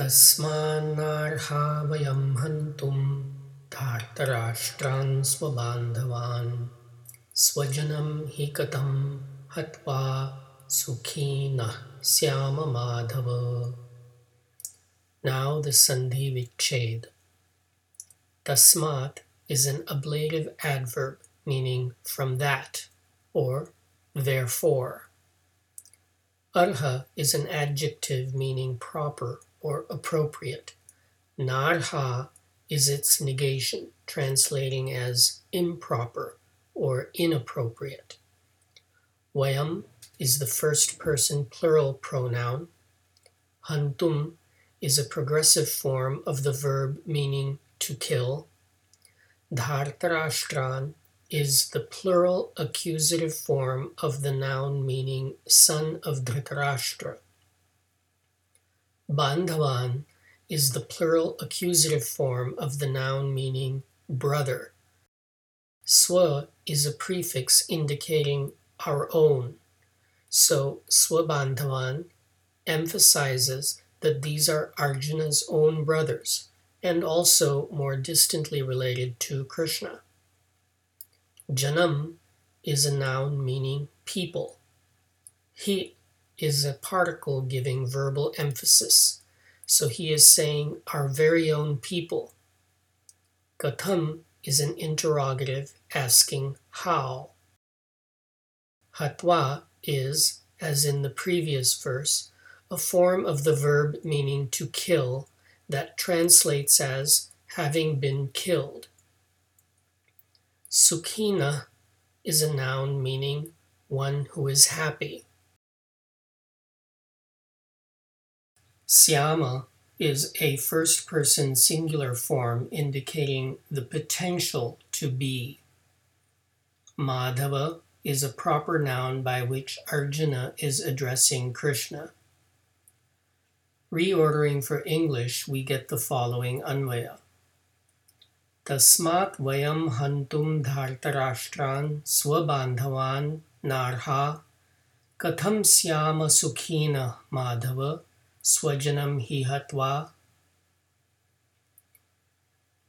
तस्मान्नार्हा वयं हन्तुं धार्तराष्ट्रान् स्वबान्धवान् स्वजनं हि कथं हत्वा सुखिनः स्याम Madhav Now the Sandhi Vichhed. Tasmat is an ablative adverb meaning from that or therefore. Arha is an adjective meaning proper or appropriate. Narha is its negation, translating as improper or inappropriate. Vayam is the first person plural pronoun. Hantum is a progressive form of the verb meaning to kill. Dhartarashtran is the plural accusative form of the noun meaning son of Dhritarashtra. Bandhavan is the plural accusative form of the noun meaning brother. Swa is a prefix indicating our own. So Swabandhavan emphasizes that these are Arjuna's own brothers and also more distantly related to Krishna. Janam is a noun meaning people. He is a particle giving verbal emphasis, so he is saying our very own people. Katham is an interrogative asking how. Hatwa is, as in the previous verse, a form of the verb meaning to kill that translates as having been killed. Sukhina is a noun meaning one who is happy. Syama is a first person singular form indicating the potential to be. Madhava is a proper noun by which Arjuna is addressing Krishna. Reordering for English, we get the following Anvaya. Tasmat vayam hantum dhartarashtran swabandhavan narha katham syama sukhina madhava swajanam hi hatva.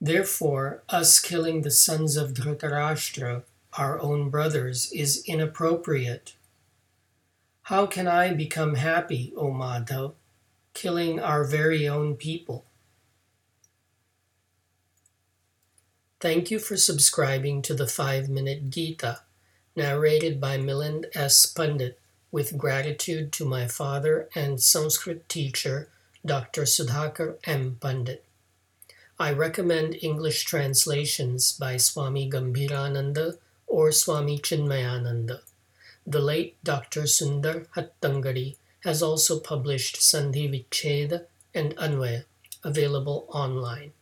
Therefore, us killing the sons of Dhritarashtra, our own brothers, is inappropriate. How can I become happy, O Madhav? killing our very own people. Thank you for subscribing to the 5 Minute Gita, narrated by Milind S. Pandit, with gratitude to my father and Sanskrit teacher, Dr. Sudhakar M. Pandit. I recommend English translations by Swami Gambhirananda or Swami Chinmayananda. The late Dr. Sundar Hattangadi has also published Sandhi Vicheda and Anvaya, available online.